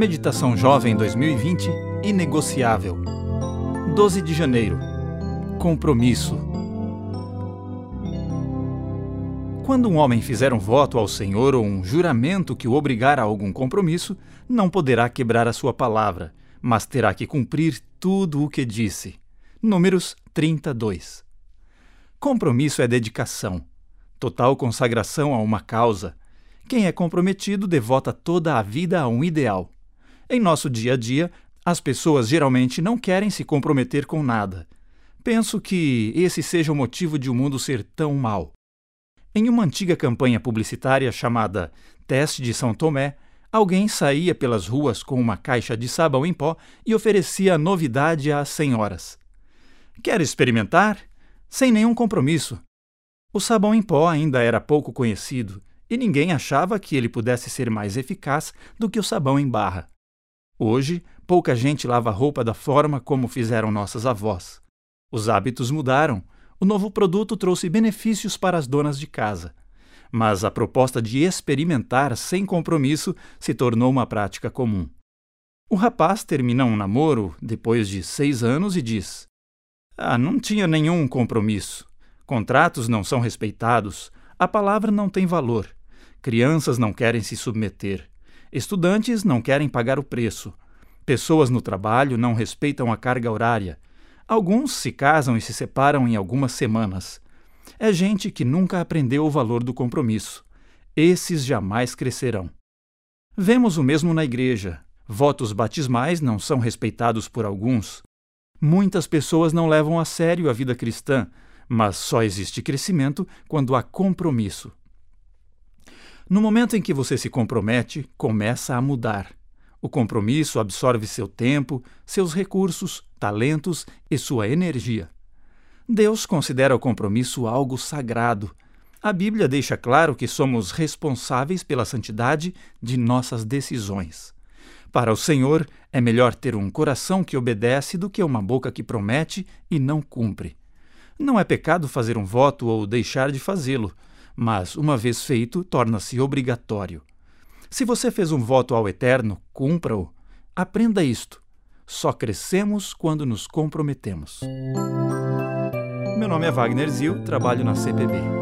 Meditação Jovem 2020 Inegociável. 12 de janeiro. Compromisso. Quando um homem fizer um voto ao Senhor ou um juramento que o obrigar a algum compromisso, não poderá quebrar a sua palavra, mas terá que cumprir tudo o que disse. Números 32. Compromisso é dedicação, total consagração a uma causa. Quem é comprometido devota toda a vida a um ideal. Em nosso dia a dia, as pessoas geralmente não querem se comprometer com nada. Penso que esse seja o motivo de o mundo ser tão mau. Em uma antiga campanha publicitária chamada Teste de São Tomé, alguém saía pelas ruas com uma caixa de sabão em pó e oferecia novidade às senhoras. Quer experimentar? Sem nenhum compromisso. O sabão em pó ainda era pouco conhecido e ninguém achava que ele pudesse ser mais eficaz do que o sabão em barra. Hoje, pouca gente lava roupa da forma como fizeram nossas avós. Os hábitos mudaram. O novo produto trouxe benefícios para as donas de casa. Mas a proposta de experimentar sem compromisso se tornou uma prática comum. O rapaz termina um namoro depois de seis anos e diz: Ah, não tinha nenhum compromisso. Contratos não são respeitados. A palavra não tem valor. Crianças não querem se submeter. Estudantes não querem pagar o preço. Pessoas no trabalho não respeitam a carga horária. Alguns se casam e se separam em algumas semanas. É gente que nunca aprendeu o valor do compromisso. Esses jamais crescerão. Vemos o mesmo na igreja. Votos batismais não são respeitados por alguns. Muitas pessoas não levam a sério a vida cristã, mas só existe crescimento quando há compromisso. No momento em que você se compromete, começa a mudar. O compromisso absorve seu tempo, seus recursos, talentos e sua energia. Deus considera o compromisso algo sagrado. A Bíblia deixa claro que somos responsáveis pela santidade de nossas decisões. Para o Senhor, é melhor ter um coração que obedece do que uma boca que promete e não cumpre. Não é pecado fazer um voto ou deixar de fazê-lo mas, uma vez feito, torna-se obrigatório. Se você fez um voto ao Eterno, cumpra-o. Aprenda isto. Só crescemos quando nos comprometemos. Meu nome é Wagner Zil, trabalho na CPB.